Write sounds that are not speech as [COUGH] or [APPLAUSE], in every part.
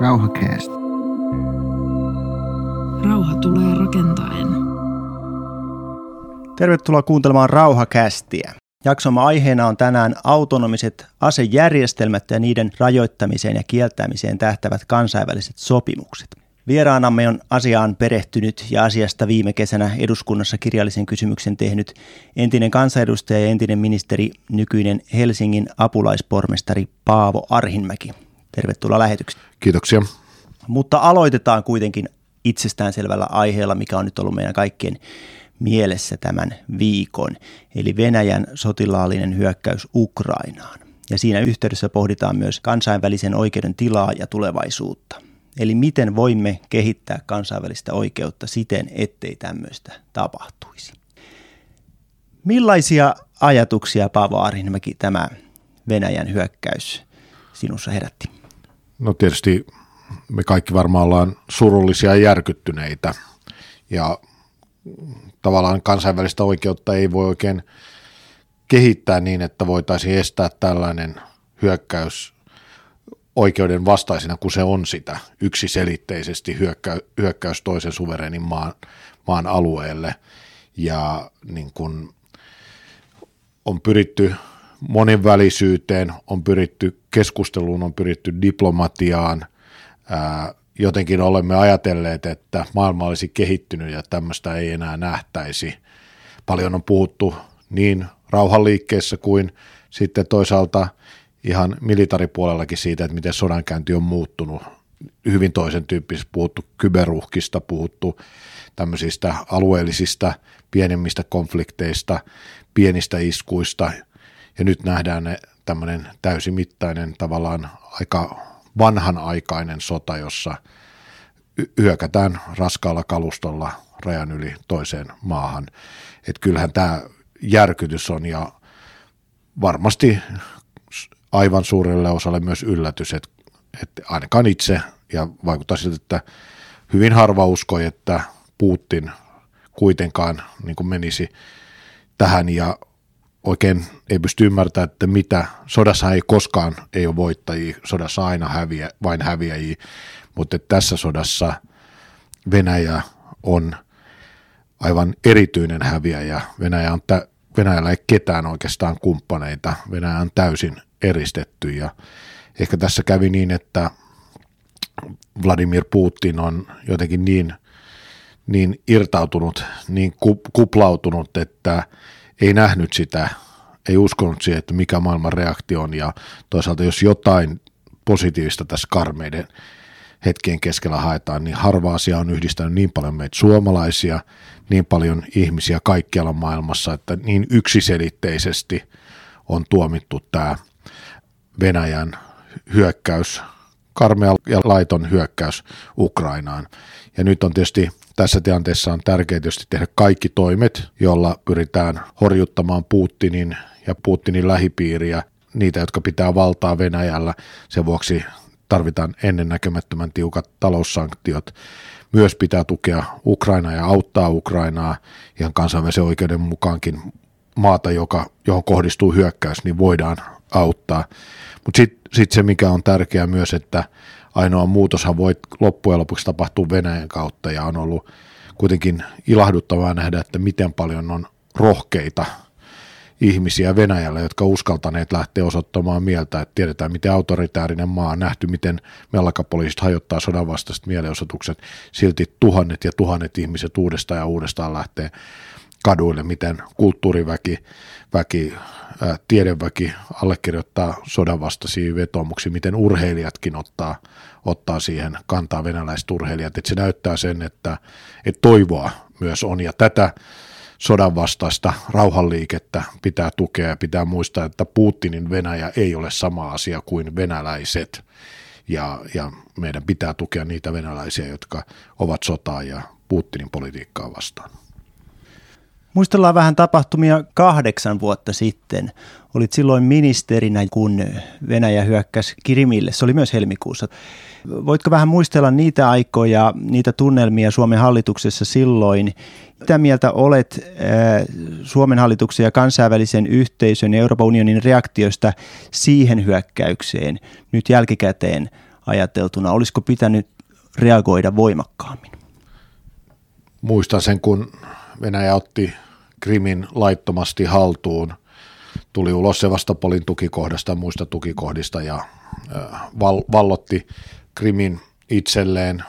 Rauhakäästä. Rauha tulee rakentaen. Tervetuloa kuuntelemaan Rauhakästiä. Jaksomme aiheena on tänään autonomiset asejärjestelmät ja niiden rajoittamiseen ja kieltämiseen tähtävät kansainväliset sopimukset. Vieraanamme on asiaan perehtynyt ja asiasta viime kesänä eduskunnassa kirjallisen kysymyksen tehnyt entinen kansanedustaja ja entinen ministeri, nykyinen Helsingin apulaispormestari Paavo Arhinmäki. Tervetuloa lähetykseen. Kiitoksia. Mutta aloitetaan kuitenkin itsestäänselvällä aiheella, mikä on nyt ollut meidän kaikkien mielessä tämän viikon, eli Venäjän sotilaallinen hyökkäys Ukrainaan. Ja siinä yhteydessä pohditaan myös kansainvälisen oikeuden tilaa ja tulevaisuutta. Eli miten voimme kehittää kansainvälistä oikeutta siten, ettei tämmöistä tapahtuisi. Millaisia ajatuksia, Paavo Arhinmäki, tämä Venäjän hyökkäys sinussa herätti? No tietysti me kaikki varmaan ollaan surullisia ja järkyttyneitä. Ja tavallaan kansainvälistä oikeutta ei voi oikein kehittää niin, että voitaisiin estää tällainen hyökkäys oikeuden vastaisena, kun se on sitä yksiselitteisesti hyökkä, hyökkäys toisen suverenin maan, maan alueelle. Ja niin kun on pyritty monenvälisyyteen, on pyritty keskusteluun, on pyritty diplomatiaan. Jotenkin olemme ajatelleet, että maailma olisi kehittynyt ja tämmöistä ei enää nähtäisi. Paljon on puhuttu niin rauhanliikkeessä kuin sitten toisaalta ihan militaripuolellakin siitä, että miten sodankäynti on muuttunut. Hyvin toisen tyyppisesti puhuttu kyberuhkista, puhuttu tämmöisistä alueellisista pienemmistä konflikteista, pienistä iskuista, ja nyt nähdään ne tämmöinen täysimittainen tavallaan aika vanhanaikainen sota, jossa hyökätään raskaalla kalustolla rajan yli toiseen maahan. Että kyllähän tämä järkytys on ja varmasti aivan suurelle osalle myös yllätys, että, että ainakaan itse ja vaikuttaa siltä, että hyvin harva uskoi, että Putin kuitenkaan niin kuin menisi tähän ja oikein ei pysty ymmärtämään, että mitä, sodassa ei koskaan ei ole voittajia, sodassa aina häviä, vain häviäjiä, mutta tässä sodassa Venäjä on aivan erityinen häviäjä. Venäjä on tä, Venäjällä ei ketään oikeastaan kumppaneita, Venäjä on täysin eristetty. Ja ehkä tässä kävi niin, että Vladimir Putin on jotenkin niin, niin irtautunut, niin kuplautunut, että ei nähnyt sitä, ei uskonut siihen, että mikä maailman reaktio on. Ja toisaalta jos jotain positiivista tässä karmeiden hetkien keskellä haetaan, niin harva asia on yhdistänyt niin paljon meitä suomalaisia, niin paljon ihmisiä kaikkialla maailmassa, että niin yksiselitteisesti on tuomittu tämä Venäjän hyökkäys, karmea ja laiton hyökkäys Ukrainaan. Ja nyt on tietysti tässä tilanteessa on tärkeää tietysti tehdä kaikki toimet, jolla pyritään horjuttamaan Putinin ja Putinin lähipiiriä, niitä, jotka pitää valtaa Venäjällä. Sen vuoksi tarvitaan ennennäkemättömän tiukat taloussanktiot. Myös pitää tukea Ukrainaa ja auttaa Ukrainaa ihan kansainvälisen oikeuden mukaankin maata, joka, johon kohdistuu hyökkäys, niin voidaan auttaa. Mutta sitten sit se, mikä on tärkeää myös, että ainoa muutoshan voi loppujen lopuksi tapahtua Venäjän kautta. Ja on ollut kuitenkin ilahduttavaa nähdä, että miten paljon on rohkeita ihmisiä Venäjällä, jotka uskaltaneet lähteä osoittamaan mieltä, että tiedetään miten autoritäärinen maa on nähty, miten mellakapoliisit hajottaa sodan vastaiset mielenosoitukset, silti tuhannet ja tuhannet ihmiset uudestaan ja uudestaan lähtee kaduille, miten kulttuuriväki, väki, tiedeväki allekirjoittaa sodan vastaisia vetomuksia, miten urheilijatkin ottaa, ottaa siihen kantaa venäläiset urheilijat, että se näyttää sen, että, että toivoa myös on. Ja tätä sodan vastaista rauhanliikettä pitää tukea ja pitää muistaa, että Putinin Venäjä ei ole sama asia kuin venäläiset. Ja, ja meidän pitää tukea niitä venäläisiä, jotka ovat sotaa ja Putinin politiikkaa vastaan. Muistellaan vähän tapahtumia kahdeksan vuotta sitten. Olit silloin ministerinä, kun Venäjä hyökkäsi Kirimille. Se oli myös helmikuussa. Voitko vähän muistella niitä aikoja, niitä tunnelmia Suomen hallituksessa silloin? Mitä mieltä olet äh, Suomen hallituksen ja kansainvälisen yhteisön ja Euroopan unionin reaktioista siihen hyökkäykseen nyt jälkikäteen ajateltuna? Olisiko pitänyt reagoida voimakkaammin? Muistan sen, kun Venäjä otti Krimin laittomasti haltuun, tuli ulos Sevastopolin tukikohdasta ja muista tukikohdista ja val- vallotti Krimin itselleen.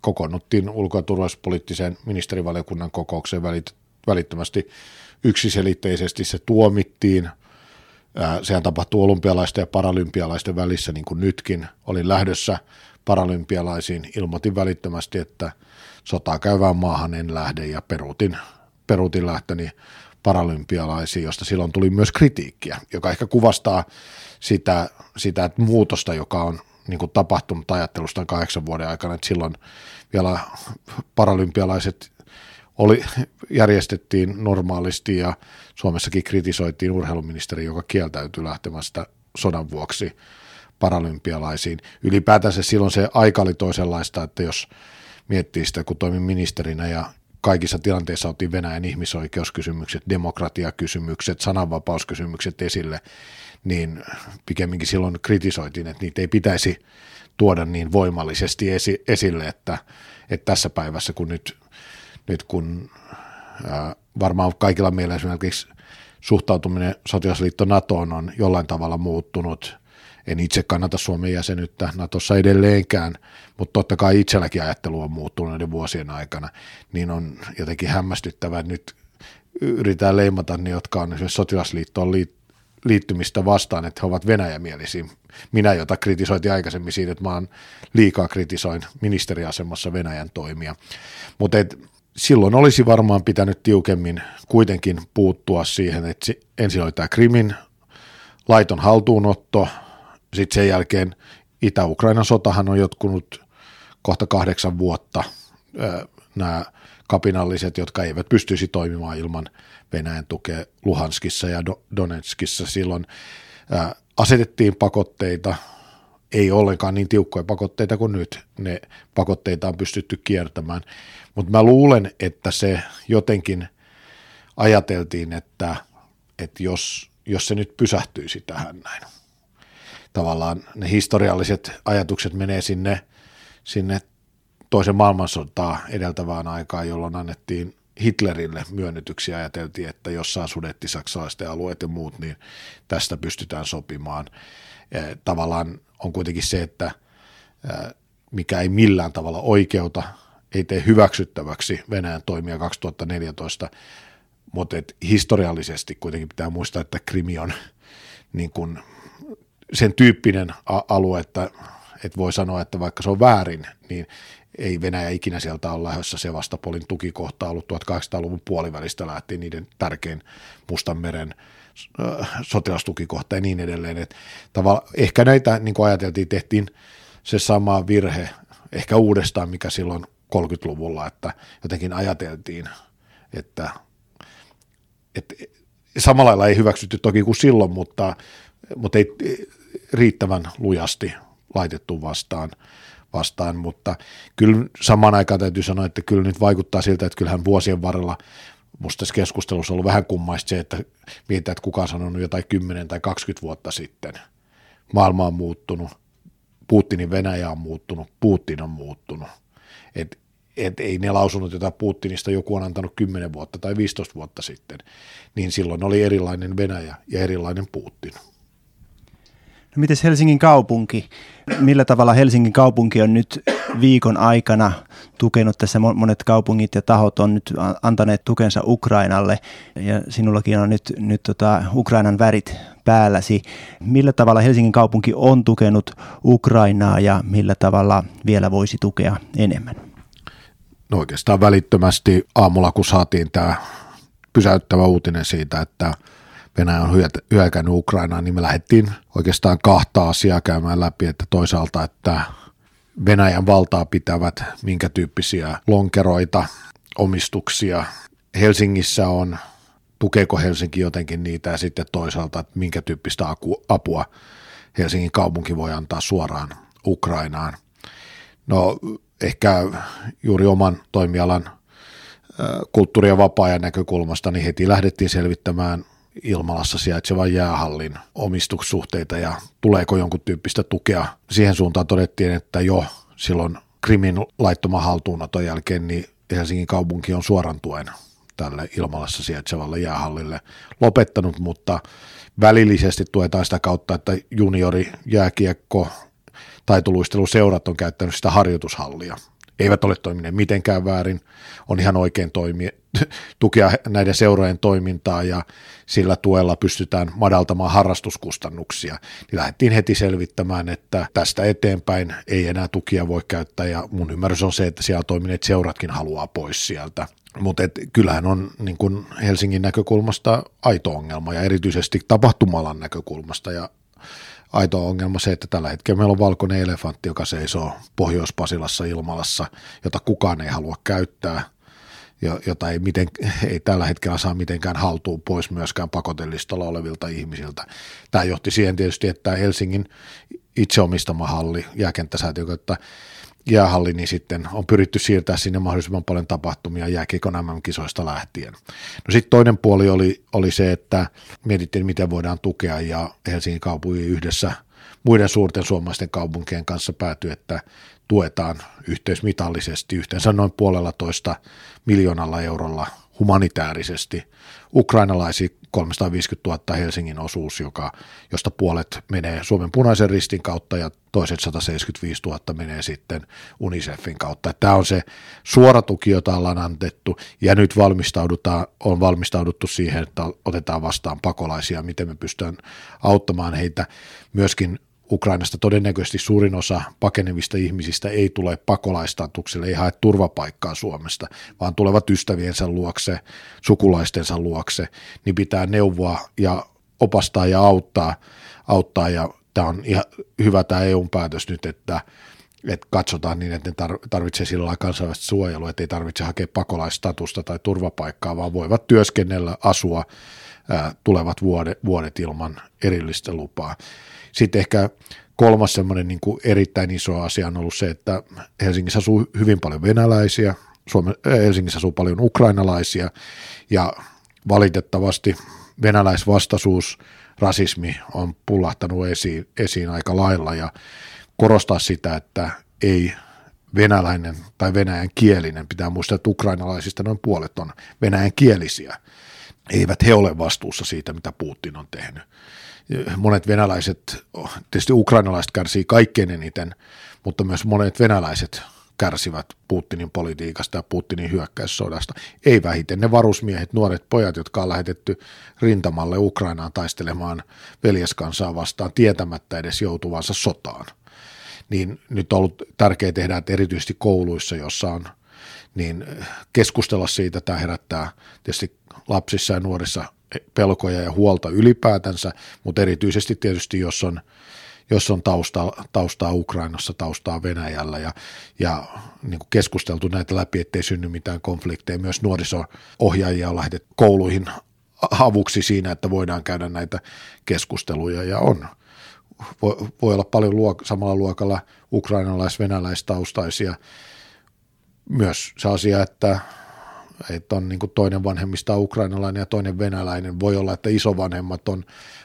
Kokoonnuttiin ulko- ja turvallisuuspoliittisen ministerivaliokunnan kokoukseen välit- välittömästi yksiselitteisesti se tuomittiin. Sehän tapahtui olympialaisten ja paralympialaisten välissä niin kuin nytkin. Olin lähdössä paralympialaisiin, ilmoitin välittömästi, että sotaa käyvään maahan en lähde ja peruutin, peruutin lähtöni paralympialaisiin, josta silloin tuli myös kritiikkiä, joka ehkä kuvastaa sitä, sitä että muutosta, joka on niin kuin tapahtunut ajattelusta kahdeksan vuoden aikana, että silloin vielä paralympialaiset oli, järjestettiin normaalisti ja Suomessakin kritisoitiin urheiluministeri, joka kieltäytyi lähtemästä sodan vuoksi paralympialaisiin. Ylipäätänsä silloin se aika oli toisenlaista, että jos miettii sitä, kun toimin ministerinä ja kaikissa tilanteissa otin Venäjän ihmisoikeuskysymykset, demokratiakysymykset, sananvapauskysymykset esille, niin pikemminkin silloin kritisoitiin, että niitä ei pitäisi tuoda niin voimallisesti esi- esille, että, että tässä päivässä, kun nyt, nyt kun ää, varmaan kaikilla meillä esimerkiksi suhtautuminen sotilasliitto NATOon on jollain tavalla muuttunut, en itse kannata Suomen jäsenyyttä Natossa edelleenkään, mutta totta kai itselläkin ajattelu on muuttunut näiden vuosien aikana, niin on jotenkin hämmästyttävää, nyt yritetään leimata ne, jotka on esimerkiksi sotilasliittoon liittymistä vastaan, että he ovat venäjämielisiä. Minä, jota kritisoitin aikaisemmin siitä, että mä oon liikaa kritisoin ministeriasemassa Venäjän toimia. Mutta silloin olisi varmaan pitänyt tiukemmin kuitenkin puuttua siihen, että ensin oli tämä Krimin laiton haltuunotto, sitten sen jälkeen Itä-Ukrainan sotahan on jotkunut kohta kahdeksan vuotta. Nämä kapinalliset, jotka eivät pystyisi toimimaan ilman Venäjän tukea Luhanskissa ja Donetskissa silloin asetettiin pakotteita, ei ollenkaan niin tiukkoja pakotteita kuin nyt. Ne pakotteita on pystytty kiertämään, mutta mä luulen, että se jotenkin ajateltiin, että, että jos, jos se nyt pysähtyisi tähän näin. Tavallaan ne historialliset ajatukset menee sinne, sinne toisen maailmansotaa edeltävään aikaan, jolloin annettiin Hitlerille myönnytyksiä ajateltiin, että jos saa sudetti saksalaisten alueet ja muut, niin tästä pystytään sopimaan. Tavallaan on kuitenkin se, että mikä ei millään tavalla oikeuta, ei tee hyväksyttäväksi Venäjän toimia 2014, mutta historiallisesti kuitenkin pitää muistaa, että Krimi on niin kuin sen tyyppinen alue, että, että voi sanoa, että vaikka se on väärin, niin ei Venäjä ikinä sieltä ole lähdössä Sevastopolin tukikohta ollut 1800-luvun puolivälistä lähtien niiden tärkein Mustanmeren sotilastukikohta ja niin edelleen. Että ehkä näitä, niin kuin ajateltiin, tehtiin se sama virhe ehkä uudestaan, mikä silloin 30-luvulla, että jotenkin ajateltiin, että, että samalla lailla ei hyväksytty toki kuin silloin, mutta, mutta ei riittävän lujasti laitettu vastaan vastaan, mutta kyllä samaan aikaan täytyy sanoa, että kyllä nyt vaikuttaa siltä, että kyllähän vuosien varrella musta tässä keskustelussa on ollut vähän kummaista se, että mietitään, että kuka on sanonut jotain 10 tai 20 vuotta sitten. Maailma on muuttunut, Putinin Venäjä on muuttunut, Putin on muuttunut. Et, et ei ne lausunut, jota Putinista joku on antanut 10 vuotta tai 15 vuotta sitten, niin silloin oli erilainen Venäjä ja erilainen Putin. No miten Helsingin kaupunki? Millä tavalla Helsingin kaupunki on nyt viikon aikana tukenut tässä monet kaupungit ja tahot on nyt antaneet tukensa Ukrainalle ja sinullakin on nyt, nyt tota Ukrainan värit päälläsi. Millä tavalla Helsingin kaupunki on tukenut Ukrainaa ja millä tavalla vielä voisi tukea enemmän? No oikeastaan välittömästi aamulla, kun saatiin tämä pysäyttävä uutinen siitä, että Venäjä on hyökännyt Ukrainaan, niin me lähdettiin oikeastaan kahta asiaa käymään läpi, että toisaalta, että Venäjän valtaa pitävät minkä tyyppisiä lonkeroita, omistuksia Helsingissä on, tukeeko Helsinki jotenkin niitä ja sitten toisaalta, että minkä tyyppistä apua Helsingin kaupunki voi antaa suoraan Ukrainaan. No ehkä juuri oman toimialan kulttuuri- ja vapaa-ajan näkökulmasta, niin heti lähdettiin selvittämään Ilmalassa sijaitsevan jäähallin omistussuhteita ja tuleeko jonkun tyyppistä tukea. Siihen suuntaan todettiin, että jo silloin Krimin laittoman haltuunoton jälkeen niin Helsingin kaupunki on suoran tuen tälle Ilmalassa sijaitsevalle jäähallille lopettanut, mutta välillisesti tuetaan sitä kautta, että juniori jääkiekko taitoluisteluseurat on käyttänyt sitä harjoitushallia. Eivät ole toimineet mitenkään väärin, on ihan oikein toimia, [LAUGHS] tukea näiden seurojen toimintaa ja sillä tuella pystytään madaltamaan harrastuskustannuksia. Niin lähdettiin heti selvittämään, että tästä eteenpäin ei enää tukia voi käyttää ja mun ymmärrys on se, että siellä toimineet seuratkin haluaa pois sieltä. Mutta kyllähän on niin kun Helsingin näkökulmasta aito ongelma ja erityisesti tapahtumalan näkökulmasta ja aito ongelma se, että tällä hetkellä meillä on valkoinen elefantti, joka seisoo Pohjois-Pasilassa Ilmalassa, jota kukaan ei halua käyttää, jota ei, miten, ei tällä hetkellä saa mitenkään haltuun pois myöskään pakotelistalla olevilta ihmisiltä. Tämä johti siihen tietysti, että Helsingin itse omistama halli, jääkenttäsäätiö, että jäähalli, niin sitten on pyritty siirtää sinne mahdollisimman paljon tapahtumia jääkiekon MM-kisoista lähtien. No sitten toinen puoli oli, oli se, että mietittiin, miten voidaan tukea, ja Helsingin kaupunki yhdessä muiden suurten suomalaisten kaupunkien kanssa päätyi, että tuetaan yhteismitallisesti yhteensä noin puolella toista miljoonalla eurolla humanitaarisesti ukrainalaisia 350 000 Helsingin osuus, joka, josta puolet menee Suomen punaisen ristin kautta ja toiset 175 000 menee sitten UNICEFin kautta. Tämä on se suora tuki, jota ollaan antettu ja nyt valmistaudutaan, on valmistauduttu siihen, että otetaan vastaan pakolaisia, miten me pystytään auttamaan heitä myöskin Ukrainasta todennäköisesti suurin osa pakenevista ihmisistä ei tule pakolaistatukselle, ei hae turvapaikkaa Suomesta, vaan tulevat ystäviensä luokse, sukulaistensa luokse, niin pitää neuvoa ja opastaa ja auttaa, auttaa ja tämä on ihan hyvä tämä EU-päätös nyt, että, että katsotaan niin, että ne tarvitsee sillä lailla kansainvälistä suojelua, että ei tarvitse hakea pakolaistatusta tai turvapaikkaa, vaan voivat työskennellä, asua ää, tulevat vuodet, vuodet ilman erillistä lupaa. Sitten ehkä kolmas semmoinen niin kuin erittäin iso asia on ollut se, että Helsingissä asuu hyvin paljon venäläisiä, Suomen, äh, Helsingissä asuu paljon ukrainalaisia ja valitettavasti venäläisvastaisuus, rasismi on pullahtanut esiin, esiin aika lailla ja korostaa sitä, että ei venäläinen tai venäjän kielinen, pitää muistaa, että ukrainalaisista noin puolet on venäjän kielisiä. Eivät he ole vastuussa siitä, mitä Putin on tehnyt monet venäläiset, tietysti ukrainalaiset kärsii kaikkein eniten, mutta myös monet venäläiset kärsivät Putinin politiikasta ja Putinin hyökkäyssodasta. Ei vähiten ne varusmiehet, nuoret pojat, jotka on lähetetty rintamalle Ukrainaan taistelemaan veljeskansaa vastaan tietämättä edes joutuvansa sotaan. Niin nyt on ollut tärkeää tehdä, että erityisesti kouluissa, jossa on niin keskustella siitä, tämä herättää tietysti lapsissa ja nuorissa pelkoja ja huolta ylipäätänsä, mutta erityisesti tietysti jos on, jos on taustaa, taustaa Ukrainassa, taustaa Venäjällä ja, ja niin kuin keskusteltu näitä läpi, ettei synny mitään konflikteja. Myös nuoriso-ohjaajia on lähetetty kouluihin avuksi siinä, että voidaan käydä näitä keskusteluja ja on. Voi, voi olla paljon luok- samalla luokalla ukrainalais-venäläistaustaisia. Myös se asia, että että on niin kuin toinen vanhemmista ukrainalainen ja toinen venäläinen. Voi olla, että isovanhemmat on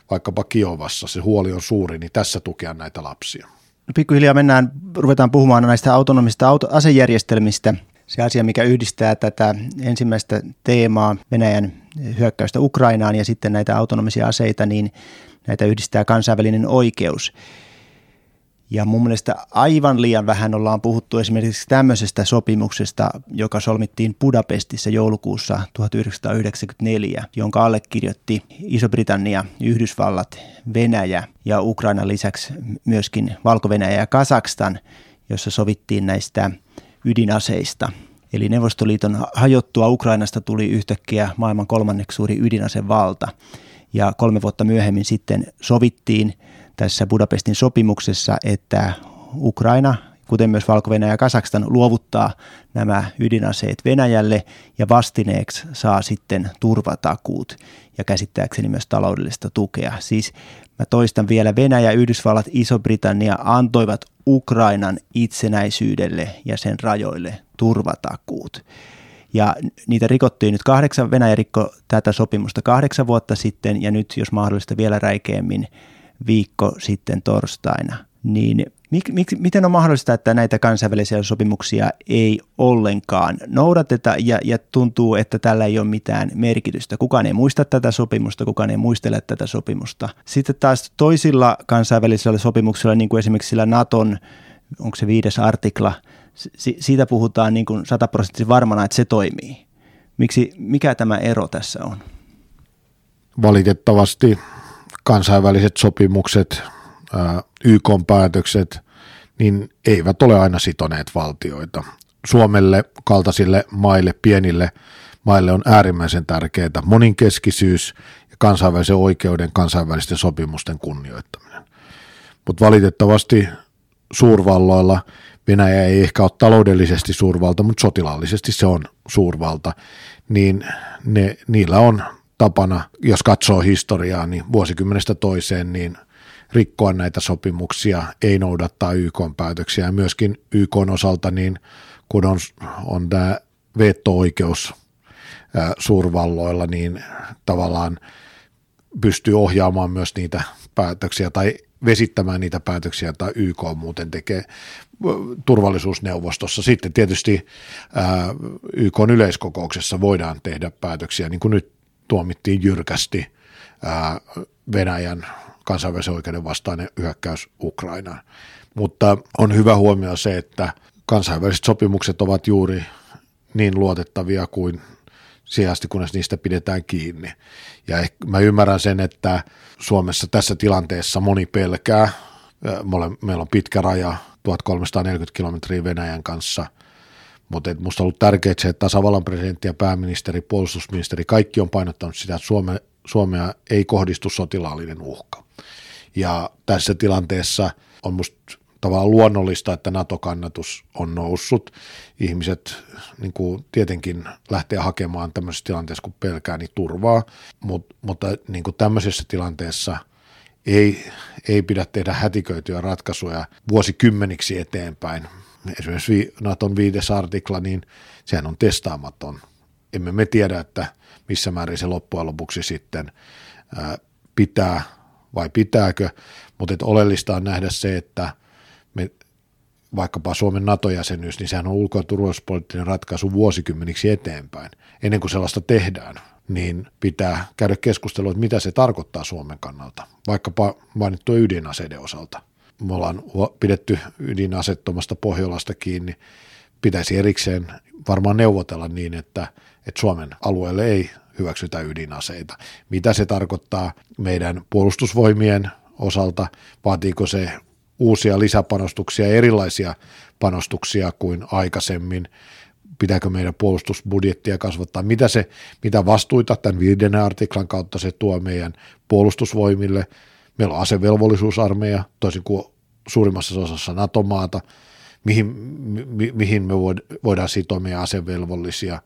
vaikkapa Kiovassa, se huoli on suuri, niin tässä tukea näitä lapsia. No pikkuhiljaa mennään, ruvetaan puhumaan näistä autonomista auto- asejärjestelmistä. Se asia, mikä yhdistää tätä ensimmäistä teemaa Venäjän hyökkäystä Ukrainaan ja sitten näitä autonomisia aseita, niin näitä yhdistää kansainvälinen oikeus. Ja mun mielestä aivan liian vähän ollaan puhuttu esimerkiksi tämmöisestä sopimuksesta, joka solmittiin Budapestissa joulukuussa 1994, jonka allekirjoitti Iso-Britannia, Yhdysvallat, Venäjä ja Ukraina lisäksi myöskin Valko-Venäjä ja Kasakstan, jossa sovittiin näistä ydinaseista. Eli Neuvostoliiton hajottua Ukrainasta tuli yhtäkkiä maailman kolmanneksi suuri ydinasevalta. Ja kolme vuotta myöhemmin sitten sovittiin tässä Budapestin sopimuksessa, että Ukraina, kuten myös valko ja Kasakstan, luovuttaa nämä ydinaseet Venäjälle ja vastineeksi saa sitten turvatakuut ja käsittääkseni myös taloudellista tukea. Siis mä toistan vielä, Venäjä, Yhdysvallat, Iso-Britannia antoivat Ukrainan itsenäisyydelle ja sen rajoille turvatakuut. Ja niitä rikottiin nyt kahdeksan, Venäjä rikko tätä sopimusta kahdeksan vuotta sitten ja nyt jos mahdollista vielä räikeämmin viikko sitten torstaina. Niin mik, mik, miten on mahdollista, että näitä kansainvälisiä sopimuksia ei ollenkaan noudateta ja, ja tuntuu, että tällä ei ole mitään merkitystä. Kukaan ei muista tätä sopimusta, kukaan ei muistele tätä sopimusta. Sitten taas toisilla kansainvälisillä sopimuksilla, niin kuin esimerkiksi sillä Naton, onko se viides artikla, si, siitä puhutaan niin kuin sataprosenttisesti varmana, että se toimii. Miksi, mikä tämä ero tässä on? Valitettavasti kansainväliset sopimukset, YK-päätökset, niin eivät ole aina sitoneet valtioita. Suomelle, kaltaisille maille, pienille maille on äärimmäisen tärkeää moninkeskisyys ja kansainvälisen oikeuden, kansainvälisten sopimusten kunnioittaminen. Mutta valitettavasti suurvalloilla Venäjä ei ehkä ole taloudellisesti suurvalta, mutta sotilaallisesti se on suurvalta, niin ne, niillä on tapana, jos katsoo historiaa, niin vuosikymmenestä toiseen, niin rikkoa näitä sopimuksia, ei noudattaa YK-päätöksiä. Ja myöskin YK osalta, niin kun on, on tämä veto-oikeus suurvalloilla, niin tavallaan pystyy ohjaamaan myös niitä päätöksiä tai vesittämään niitä päätöksiä, tai YK muuten tekee turvallisuusneuvostossa. Sitten tietysti YK yleiskokouksessa voidaan tehdä päätöksiä, niin kuin nyt tuomittiin jyrkästi Venäjän kansainvälisen oikeuden vastainen hyökkäys Ukrainaan. Mutta on hyvä huomioida se, että kansainväliset sopimukset ovat juuri niin luotettavia kuin sijasti, kunnes niistä pidetään kiinni. Ja mä ymmärrän sen, että Suomessa tässä tilanteessa moni pelkää. Meillä on pitkä raja, 1340 kilometriä Venäjän kanssa, mutta minusta on ollut tärkeää se, että tasavallan presidentti ja pääministeri, puolustusministeri, kaikki on painottanut sitä, että Suome, Suomea ei kohdistu sotilaallinen uhka. Ja tässä tilanteessa on minusta tavallaan luonnollista, että NATO-kannatus on noussut. Ihmiset niin kuin tietenkin lähtee hakemaan tämmöisessä tilanteessa, kun pelkää, niin turvaa, Mut, mutta niin kuin tämmöisessä tilanteessa ei, ei pidä tehdä hätiköityjä ratkaisuja vuosikymmeniksi eteenpäin. Esimerkiksi Naton viides artikla, niin sehän on testaamaton. Emme me tiedä, että missä määrin se loppujen lopuksi sitten pitää vai pitääkö, mutta oleellista on nähdä se, että – me, vaikkapa Suomen NATO-jäsenyys, niin sehän on ulko- ja turvallisuuspoliittinen ratkaisu vuosikymmeniksi eteenpäin. Ennen kuin sellaista tehdään, niin pitää käydä keskustelua, että mitä se tarkoittaa Suomen kannalta, vaikkapa mainittua ydinaseiden osalta. Me ollaan pidetty ydinasettomasta Pohjolasta kiinni. Pitäisi erikseen varmaan neuvotella niin, että, että Suomen alueelle ei hyväksytä ydinaseita. Mitä se tarkoittaa meidän puolustusvoimien osalta, vaatiiko se uusia lisäpanostuksia, erilaisia panostuksia kuin aikaisemmin, pitääkö meidän puolustusbudjettia kasvattaa, mitä, se, mitä vastuita tämän viidennen artiklan kautta se tuo meidän puolustusvoimille. Meillä on asevelvollisuusarmeija, toisin kuin suurimmassa osassa NATO-maata, mihin, mi, mihin me voidaan sitoa meidän asevelvollisia.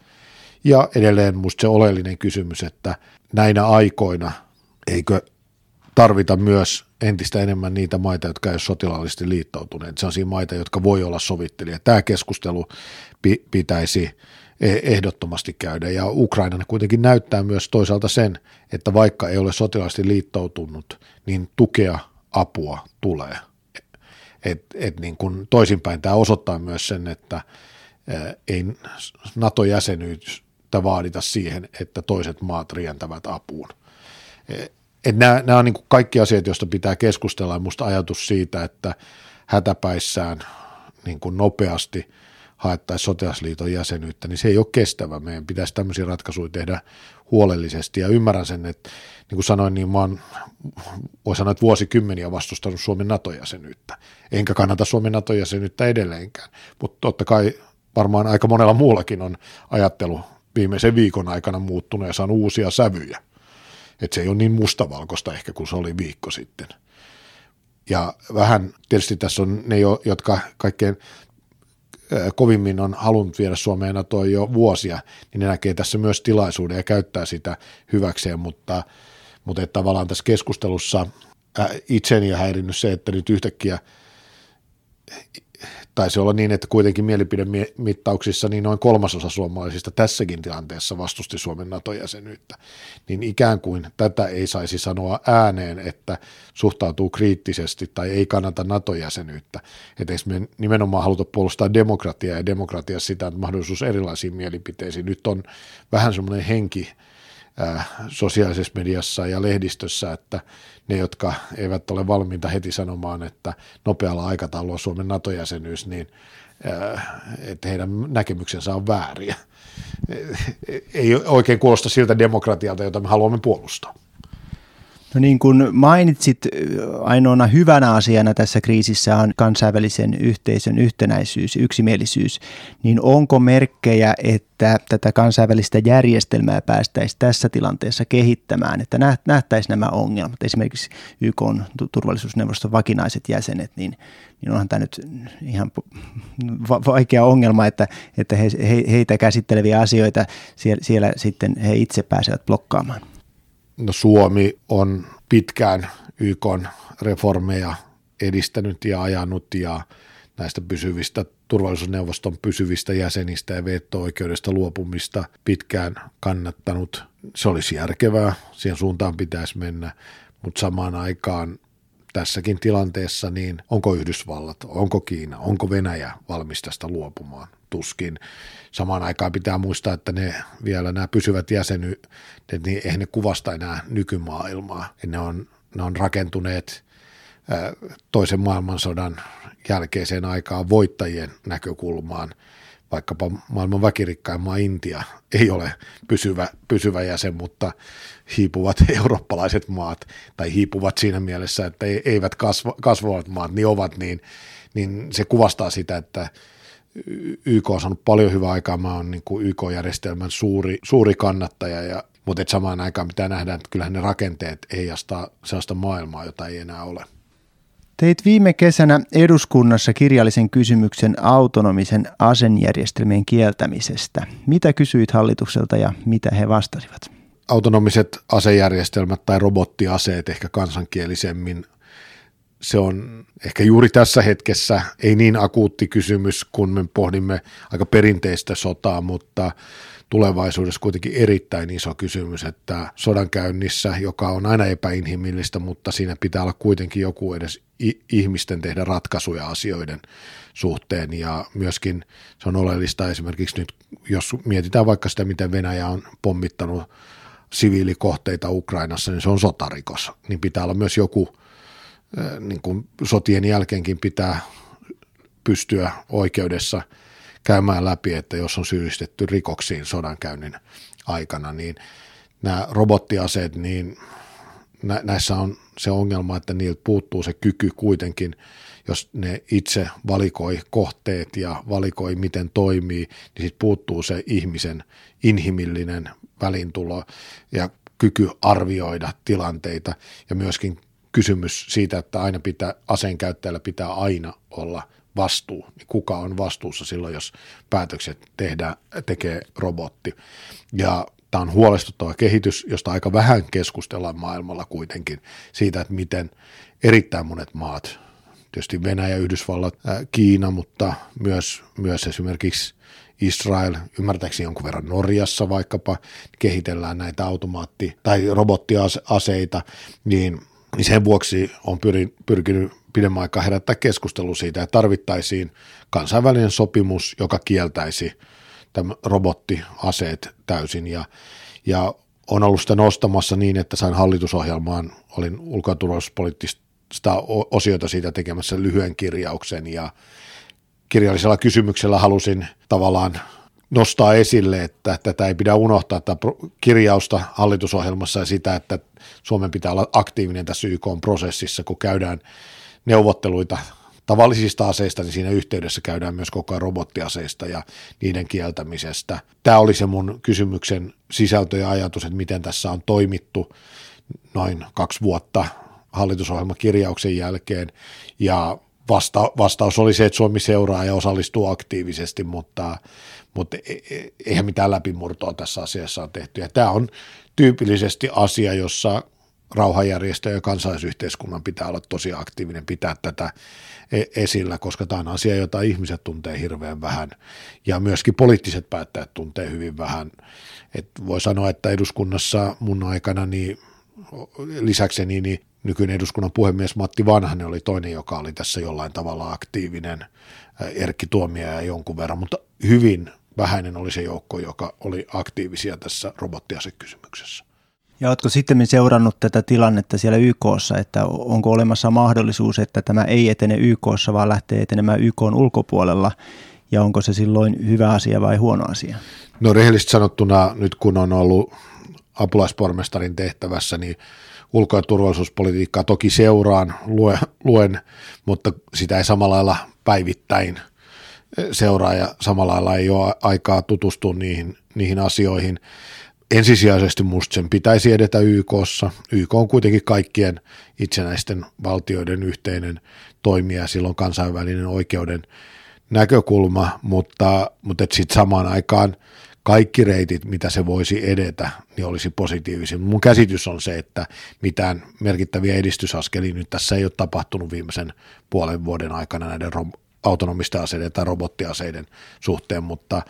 Ja edelleen minusta se oleellinen kysymys, että näinä aikoina eikö tarvita myös entistä enemmän niitä maita, jotka ei ole sotilaallisesti liittoutuneet. Siinä maita, jotka voi olla sovittelijia. Tämä keskustelu pi- pitäisi ehdottomasti käydä. Ja Ukraina kuitenkin näyttää myös toisaalta sen, että vaikka ei ole sotilaallisesti liittoutunut, niin tukea, apua tulee. Et, et niin kuin toisinpäin tämä osoittaa myös sen, että ei NATO-jäsenyyttä vaadita siihen, että toiset maat rientävät apuun. E, et nämä, nämä on niin kaikki asiat, joista pitää keskustella. Ja musta ajatus siitä, että hätäpäissään niin kuin nopeasti haettaisiin sotilasliiton jäsenyyttä, niin se ei ole kestävä. Meidän pitäisi tämmöisiä ratkaisuja tehdä huolellisesti. Ja ymmärrän sen, että niin kuin sanoin, niin mä oon, voi sanoa, että vuosikymmeniä vastustanut Suomen NATO-jäsenyyttä. Enkä kannata Suomen NATO-jäsenyyttä edelleenkään. Mutta totta kai varmaan aika monella muullakin on ajattelu viimeisen viikon aikana muuttunut ja saanut uusia sävyjä että se ei ole niin mustavalkoista ehkä kuin se oli viikko sitten. Ja vähän tietysti tässä on ne, jotka kaikkein kovimmin on halunnut viedä Suomeen NATOa jo vuosia, niin ne näkee tässä myös tilaisuuden ja käyttää sitä hyväkseen, mutta, mutta että tavallaan tässä keskustelussa itseni häirinnyt se, että nyt yhtäkkiä taisi olla niin, että kuitenkin mielipidemittauksissa niin noin kolmasosa suomalaisista tässäkin tilanteessa vastusti Suomen NATO-jäsenyyttä, niin ikään kuin tätä ei saisi sanoa ääneen, että suhtautuu kriittisesti tai ei kannata NATO-jäsenyyttä. Että me nimenomaan haluta puolustaa demokratiaa ja demokratia sitä, että mahdollisuus erilaisiin mielipiteisiin. Nyt on vähän semmoinen henki, sosiaalisessa mediassa ja lehdistössä, että ne, jotka eivät ole valmiita heti sanomaan, että nopealla aikataululla Suomen NATO-jäsenyys, niin että heidän näkemyksensä on vääriä. Ei oikein kuulosta siltä demokratialta, jota me haluamme puolustaa. No niin kuin mainitsit, ainoana hyvänä asiana tässä kriisissä on kansainvälisen yhteisön yhtenäisyys, yksimielisyys, niin onko merkkejä, että tätä kansainvälistä järjestelmää päästäisiin tässä tilanteessa kehittämään, että nähtäisiin nämä ongelmat, esimerkiksi YK on turvallisuusneuvoston vakinaiset jäsenet, niin, niin onhan tämä nyt ihan vaikea ongelma, että, että he, he, heitä käsitteleviä asioita siellä, siellä sitten he itse pääsevät blokkaamaan. No Suomi on pitkään YK reformeja edistänyt ja ajanut ja näistä pysyvistä turvallisuusneuvoston pysyvistä jäsenistä ja veto-oikeudesta luopumista pitkään kannattanut. Se olisi järkevää, siihen suuntaan pitäisi mennä, mutta samaan aikaan tässäkin tilanteessa, niin onko Yhdysvallat, onko Kiina, onko Venäjä valmis tästä luopumaan? Tuskin. Samaan aikaan pitää muistaa, että ne vielä nämä pysyvät jäsenyydet, niin eihän ne kuvasta enää nykymaailmaa. Ne on, ne on rakentuneet toisen maailmansodan jälkeiseen aikaan voittajien näkökulmaan – vaikkapa maailman väkirikkain maa Intia ei ole pysyvä, pysyvä jäsen, mutta hiipuvat [LAUGHS] eurooppalaiset maat, tai hiipuvat siinä mielessä, että eivät kasva, kasvavat maat, niin ovat, niin, niin se kuvastaa sitä, että YK on saanut paljon hyvää aikaa, mä oon niin YK-järjestelmän suuri, suuri kannattaja, ja, mutta et samaan aikaan pitää nähdä, että kyllähän ne rakenteet heijastaa sellaista maailmaa, jota ei enää ole. Teit viime kesänä eduskunnassa kirjallisen kysymyksen autonomisen asenjärjestelmien kieltämisestä. Mitä kysyit hallitukselta ja mitä he vastasivat? Autonomiset asejärjestelmät tai robottiaseet ehkä kansankielisemmin se on ehkä juuri tässä hetkessä ei niin akuutti kysymys, kun me pohdimme aika perinteistä sotaa, mutta tulevaisuudessa kuitenkin erittäin iso kysymys, että sodankäynnissä, joka on aina epäinhimillistä, mutta siinä pitää olla kuitenkin joku edes ihmisten tehdä ratkaisuja asioiden suhteen. Ja myöskin se on oleellista esimerkiksi nyt, jos mietitään vaikka sitä, miten Venäjä on pommittanut siviilikohteita Ukrainassa, niin se on sotarikos, niin pitää olla myös joku, niin kuin sotien jälkeenkin pitää pystyä oikeudessa – käymään läpi, että jos on syyllistetty rikoksiin sodankäynnin aikana, niin nämä robottiaseet, niin näissä on se ongelma, että niiltä puuttuu se kyky kuitenkin, jos ne itse valikoi kohteet ja valikoi miten toimii, niin sitten puuttuu se ihmisen inhimillinen välintulo ja kyky arvioida tilanteita. Ja myöskin kysymys siitä, että aina pitää, aseen käyttäjällä pitää aina olla – vastuu, niin kuka on vastuussa silloin, jos päätökset tehdään, tekee robotti. Ja tämä on huolestuttava kehitys, josta aika vähän keskustellaan maailmalla kuitenkin siitä, että miten erittäin monet maat, tietysti Venäjä, Yhdysvallat, Kiina, mutta myös, myös esimerkiksi Israel, ymmärtääkseni jonkun verran Norjassa vaikkapa, kehitellään näitä automaatti- tai robottiaseita, niin, niin sen vuoksi on pyrin, pyrkinyt pidemmän aikaa herättää keskustelu siitä, että tarvittaisiin kansainvälinen sopimus, joka kieltäisi tämän robottiaseet täysin. Ja, ja on ollut sitä nostamassa niin, että sain hallitusohjelmaan, olin ulko- ja osiota siitä tekemässä lyhyen kirjauksen. Ja kirjallisella kysymyksellä halusin tavallaan nostaa esille, että tätä ei pidä unohtaa tätä kirjausta hallitusohjelmassa ja sitä, että Suomen pitää olla aktiivinen tässä YK-prosessissa, kun käydään neuvotteluita tavallisista aseista, niin siinä yhteydessä käydään myös koko ajan robottiaseista ja niiden kieltämisestä. Tämä oli se mun kysymyksen sisältö ja ajatus, että miten tässä on toimittu noin kaksi vuotta hallitusohjelmakirjauksen jälkeen ja vasta, vastaus oli se, että Suomi seuraa ja osallistuu aktiivisesti, mutta, mutta e, e, eihän mitään läpimurtoa tässä asiassa on tehty. Ja tämä on tyypillisesti asia, jossa rauhanjärjestö ja kansalaisyhteiskunnan pitää olla tosi aktiivinen, pitää tätä e-, esillä, koska tämä on asia, jota ihmiset tuntee hirveän vähän ja myöskin poliittiset päättäjät tuntee hyvin vähän. Et voi sanoa, että eduskunnassa mun aikana niin lisäkseni niin nykyinen eduskunnan puhemies Matti Vanhanen oli toinen, joka oli tässä jollain tavalla aktiivinen, Erkki Tuomia jonkun verran, mutta hyvin vähäinen oli se joukko, joka oli aktiivisia tässä robottiasekysymyksessä. Ja oletko sitten seurannut tätä tilannetta siellä YKssa, että onko olemassa mahdollisuus, että tämä ei etene YKssa, vaan lähtee etenemään YK ulkopuolella, ja onko se silloin hyvä asia vai huono asia? No rehellisesti sanottuna nyt kun on ollut apulaispormestarin tehtävässä, niin ulko- ja turvallisuuspolitiikkaa toki seuraan, luen, luen, mutta sitä ei samalla lailla päivittäin seuraa ja samalla lailla ei ole aikaa tutustua niihin, niihin asioihin. Ensisijaisesti musta sen pitäisi edetä YKssa. YK on kuitenkin kaikkien itsenäisten valtioiden yhteinen toimija, silloin kansainvälinen oikeuden näkökulma, mutta, mutta sitten samaan aikaan – kaikki reitit, mitä se voisi edetä, niin olisi positiivisia. Mun käsitys on se, että mitään merkittäviä edistysaskelia nyt tässä ei ole tapahtunut viimeisen puolen vuoden aikana näiden autonomisten aseiden tai robottiaseiden suhteen, mutta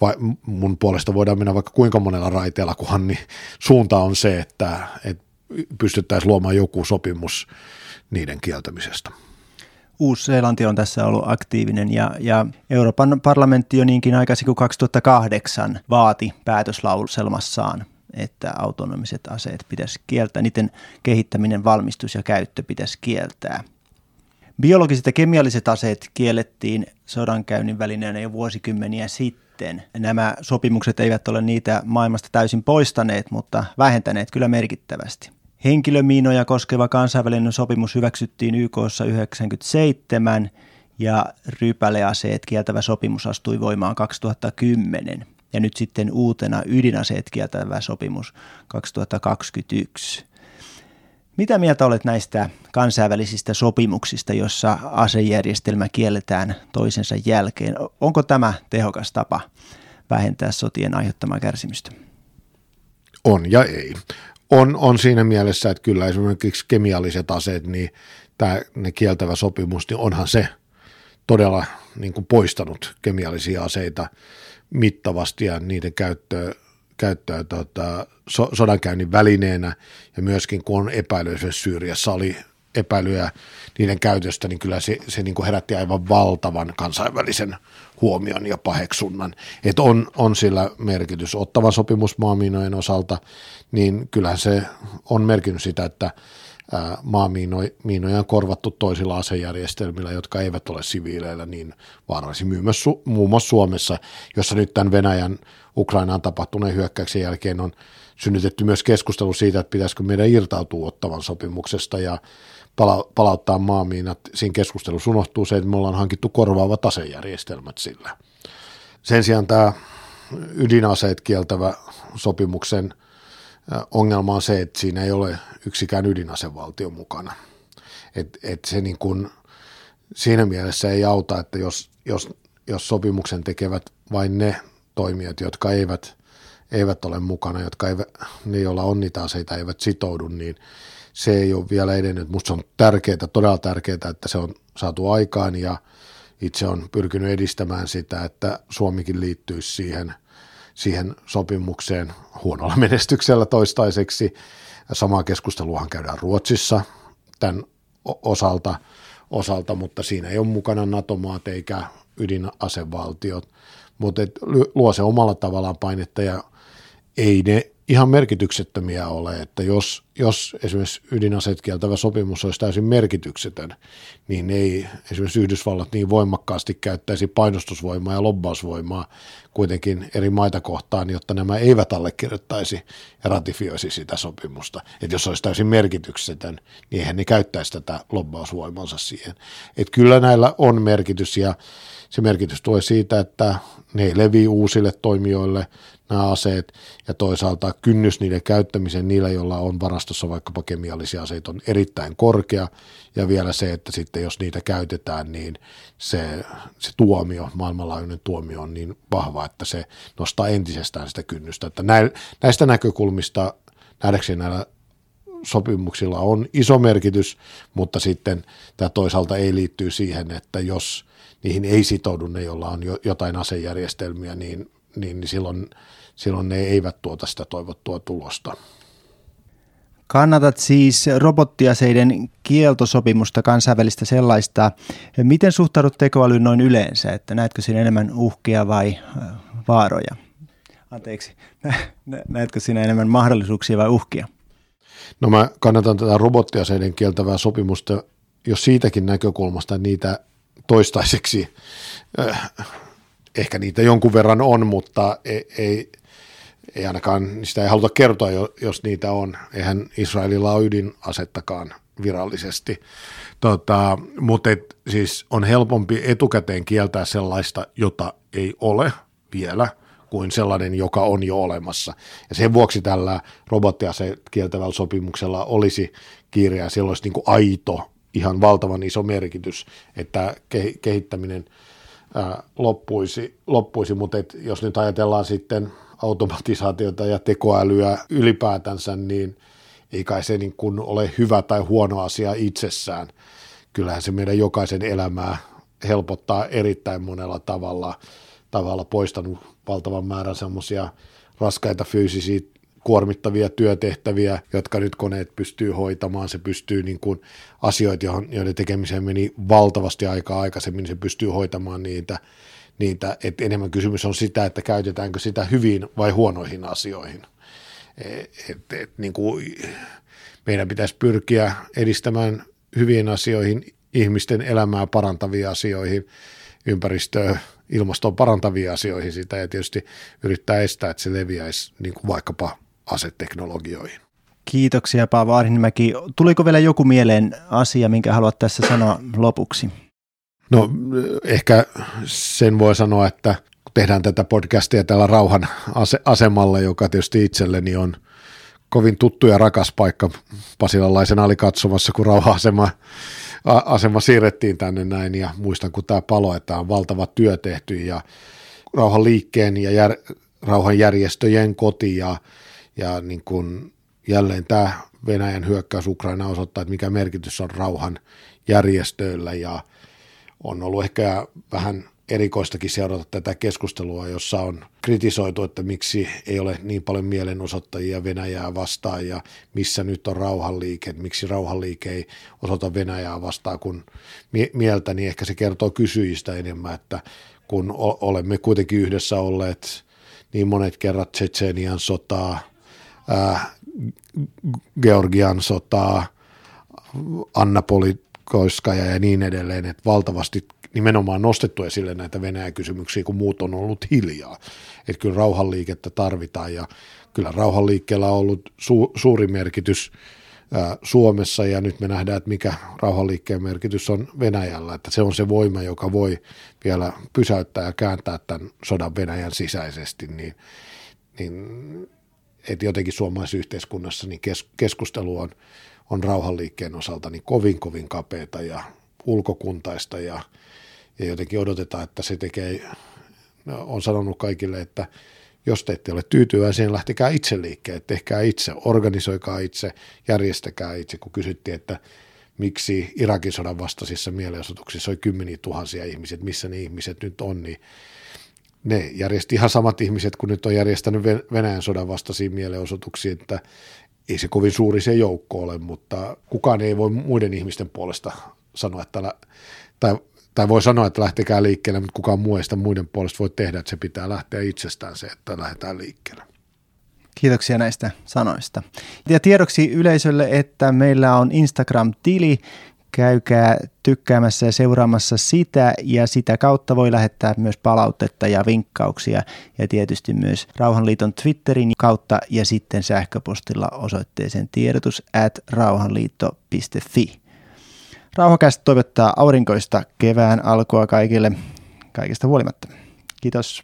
vai, mun puolesta voidaan mennä vaikka kuinka monella raiteella, kunhan niin suunta on se, että, että pystyttäisiin luomaan joku sopimus niiden kieltämisestä. Uusi-Seelanti on tässä ollut aktiivinen ja, ja Euroopan parlamentti jo niinkin aikaisin kuin 2008 vaati päätöslauselmassaan, että autonomiset aseet pitäisi kieltää, niiden kehittäminen, valmistus ja käyttö pitäisi kieltää. Biologiset ja kemialliset aseet kiellettiin sodankäynnin välineenä jo vuosikymmeniä sitten. Nämä sopimukset eivät ole niitä maailmasta täysin poistaneet, mutta vähentäneet kyllä merkittävästi. Henkilömiinoja koskeva kansainvälinen sopimus hyväksyttiin YKssa 97 ja rypäleaseet kieltävä sopimus astui voimaan 2010 ja nyt sitten uutena ydinaseet kieltävä sopimus 2021. Mitä mieltä olet näistä kansainvälisistä sopimuksista, jossa asejärjestelmä kielletään toisensa jälkeen? Onko tämä tehokas tapa vähentää sotien aiheuttamaa kärsimystä? On ja ei on, on siinä mielessä, että kyllä esimerkiksi kemialliset aseet, niin tämä, ne kieltävä sopimus, niin onhan se todella niin kuin poistanut kemiallisia aseita mittavasti ja niiden käyttöä, käyttöä tota, so, sodankäynnin välineenä ja myöskin kun on epäily, Syyriassa oli epäilyjä niiden käytöstä, niin kyllä se, se niin kuin herätti aivan valtavan kansainvälisen huomion ja paheksunnan. Että on, on sillä merkitys. Ottava sopimus osalta, niin kyllähän se on merkinnyt sitä, että maamiinoja on korvattu toisilla asejärjestelmillä, jotka eivät ole siviileillä niin vaarallisia. Muun muassa Suomessa, jossa nyt tämän Venäjän Ukrainaan tapahtuneen hyökkäyksen jälkeen on synnytetty myös keskustelu siitä, että pitäisikö meidän irtautua ottavan sopimuksesta ja pala- palauttaa maamiinat. Siinä keskustelussa unohtuu se, että me ollaan hankittu korvaavat asejärjestelmät sillä. Sen sijaan tämä ydinaseet kieltävä sopimuksen ongelma on se, että siinä ei ole yksikään ydinasevaltio mukana. Et, et se niin kun, siinä mielessä ei auta, että jos, jos, jos sopimuksen tekevät vain ne toimijat, jotka eivät, eivät ole mukana, jotka eivät, ne, joilla on niitä aseita, eivät sitoudu, niin se ei ole vielä edennyt. Minusta se on tärkeää, todella tärkeää, että se on saatu aikaan ja itse on pyrkinyt edistämään sitä, että Suomikin liittyisi siihen, siihen sopimukseen huonolla [LAUGHS] menestyksellä toistaiseksi. Samaa keskusteluahan käydään Ruotsissa tämän osalta, osalta mutta siinä ei ole mukana NATO-maat eikä ydinasevaltiot, mutta luo se omalla tavallaan painetta ja ei ne ihan merkityksettömiä ole, että jos, jos esimerkiksi ydinaseet kieltävä sopimus olisi täysin merkityksetön, niin ei esimerkiksi Yhdysvallat niin voimakkaasti käyttäisi painostusvoimaa ja lobbausvoimaa kuitenkin eri maita kohtaan, jotta nämä eivät allekirjoittaisi ja ratifioisi sitä sopimusta. Että jos olisi täysin merkityksetön, niin eihän ne käyttäisi tätä lobbausvoimansa siihen. Että kyllä näillä on merkitys ja se merkitys tulee siitä, että ne levii uusille toimijoille – nämä aseet ja toisaalta kynnys niiden käyttämiseen niillä, joilla on varastossa vaikkapa kemiallisia aseita on erittäin korkea ja vielä se, että sitten jos niitä käytetään, niin se, se tuomio, maailmanlaajuinen tuomio on niin vahva, että se nostaa entisestään sitä kynnystä. Että näistä näkökulmista nähdäkseni näillä sopimuksilla on iso merkitys, mutta sitten tämä toisaalta ei liittyy siihen, että jos niihin ei sitoudu ne, joilla on jo, jotain asejärjestelmiä, niin, niin, niin silloin, silloin ne eivät tuota sitä toivottua tulosta. Kannatat siis robottiaseiden kieltosopimusta, kansainvälistä sellaista. Miten suhtaudut tekoälyyn noin yleensä? Että näetkö siinä enemmän uhkia vai äh, vaaroja? Anteeksi, [LAUGHS] näetkö siinä enemmän mahdollisuuksia vai uhkia? No mä kannatan tätä robottiaseiden kieltävää sopimusta, jos siitäkin näkökulmasta niitä toistaiseksi, äh, ehkä niitä jonkun verran on, mutta ei, ei, ei ainakaan, sitä ei haluta kertoa, jos niitä on. Eihän Israelilla ole ydinasettakaan virallisesti. Tota, mutta et, siis on helpompi etukäteen kieltää sellaista, jota ei ole vielä – kuin sellainen, joka on jo olemassa. Ja sen vuoksi tällä robottiase kieltävällä sopimuksella olisi kiire ja siellä olisi niin kuin aito, ihan valtavan iso merkitys, että kehittäminen ää, loppuisi, loppuisi. mutta jos nyt ajatellaan sitten automatisaatiota ja tekoälyä ylipäätänsä, niin ei kai se niin kuin ole hyvä tai huono asia itsessään. Kyllähän se meidän jokaisen elämää helpottaa erittäin monella tavalla, tavalla poistanut valtavan määrän semmoisia raskaita fyysisiä kuormittavia työtehtäviä, jotka nyt koneet pystyy hoitamaan. Se pystyy niin kuin asioita, joiden tekemiseen meni valtavasti aikaa aikaisemmin, se pystyy hoitamaan niitä, niitä. Et enemmän kysymys on sitä, että käytetäänkö sitä hyviin vai huonoihin asioihin. Et, et, niin kuin meidän pitäisi pyrkiä edistämään hyvien asioihin, ihmisten elämää parantaviin asioihin, ympäristöä, ilmastoa parantaviin asioihin sitä ja tietysti yrittää estää, että se leviäisi niin kuin vaikkapa aseteknologioihin. Kiitoksia Paavo Arhinmäki. Tuliko vielä joku mieleen asia, minkä haluat tässä sanoa lopuksi? No ehkä sen voi sanoa, että kun tehdään tätä podcastia täällä rauhan asemalla, joka tietysti itselleni on kovin tuttu ja rakas paikka pasilalaisena oli katsomassa, kun rauha-asema asema siirrettiin tänne näin ja muistan, kun tämä palo, että on valtava työ tehty ja rauhan liikkeen ja jär, rauhan järjestöjen koti ja, ja niin kuin jälleen tämä Venäjän hyökkäys Ukraina osoittaa, että mikä merkitys on rauhan järjestöillä. Ja on ollut ehkä vähän erikoistakin seurata tätä keskustelua, jossa on kritisoitu, että miksi ei ole niin paljon mielenosoittajia Venäjää vastaan ja missä nyt on rauhanliike, miksi rauhanliike ei osoita Venäjää vastaan kun mieltä, niin ehkä se kertoo kysyjistä enemmän, että kun olemme kuitenkin yhdessä olleet niin monet kerrat Tsetsenian sotaa, Georgian sotaa, Anna Politkoiskaja ja niin edelleen, että valtavasti nimenomaan nostettu esille näitä Venäjä-kysymyksiä, kun muut on ollut hiljaa. Että kyllä rauhanliikettä tarvitaan ja kyllä rauhanliikkeellä on ollut su- suuri merkitys ää, Suomessa ja nyt me nähdään, että mikä rauhanliikkeen merkitys on Venäjällä, että se on se voima, joka voi vielä pysäyttää ja kääntää tämän sodan Venäjän sisäisesti, niin, niin että jotenkin suomalaisessa yhteiskunnassa niin kes, keskustelu on, on rauhanliikkeen osalta niin kovin kovin kapeata ja ulkokuntaista ja ja jotenkin odotetaan, että se tekee, no, on sanonut kaikille, että jos te ette ole tyytyväisiä, lähtekää itse liikkeelle, tehkää itse, organisoikaa itse, järjestäkää itse, kun kysyttiin, että miksi Irakin sodan vastaisissa mielenosoituksissa oli kymmeniä tuhansia ihmisiä, missä ne ihmiset nyt on, niin ne järjesti ihan samat ihmiset, kun nyt on järjestänyt Venäjän sodan vastaisia mielenosoituksia, että ei se kovin suuri se joukko ole, mutta kukaan ei voi muiden ihmisten puolesta sanoa, että, tai tai voi sanoa, että lähtekää liikkeelle, mutta kukaan muu ei sitä muiden puolesta voi tehdä, että se pitää lähteä itsestään se, että lähdetään liikkeelle. Kiitoksia näistä sanoista. Ja tiedoksi yleisölle, että meillä on Instagram-tili, käykää tykkäämässä ja seuraamassa sitä ja sitä kautta voi lähettää myös palautetta ja vinkkauksia ja tietysti myös Rauhanliiton Twitterin kautta ja sitten sähköpostilla osoitteeseen tiedotus at rauhanliitto.fi. Rauhakästä toivottaa aurinkoista kevään alkua kaikille kaikesta huolimatta. Kiitos.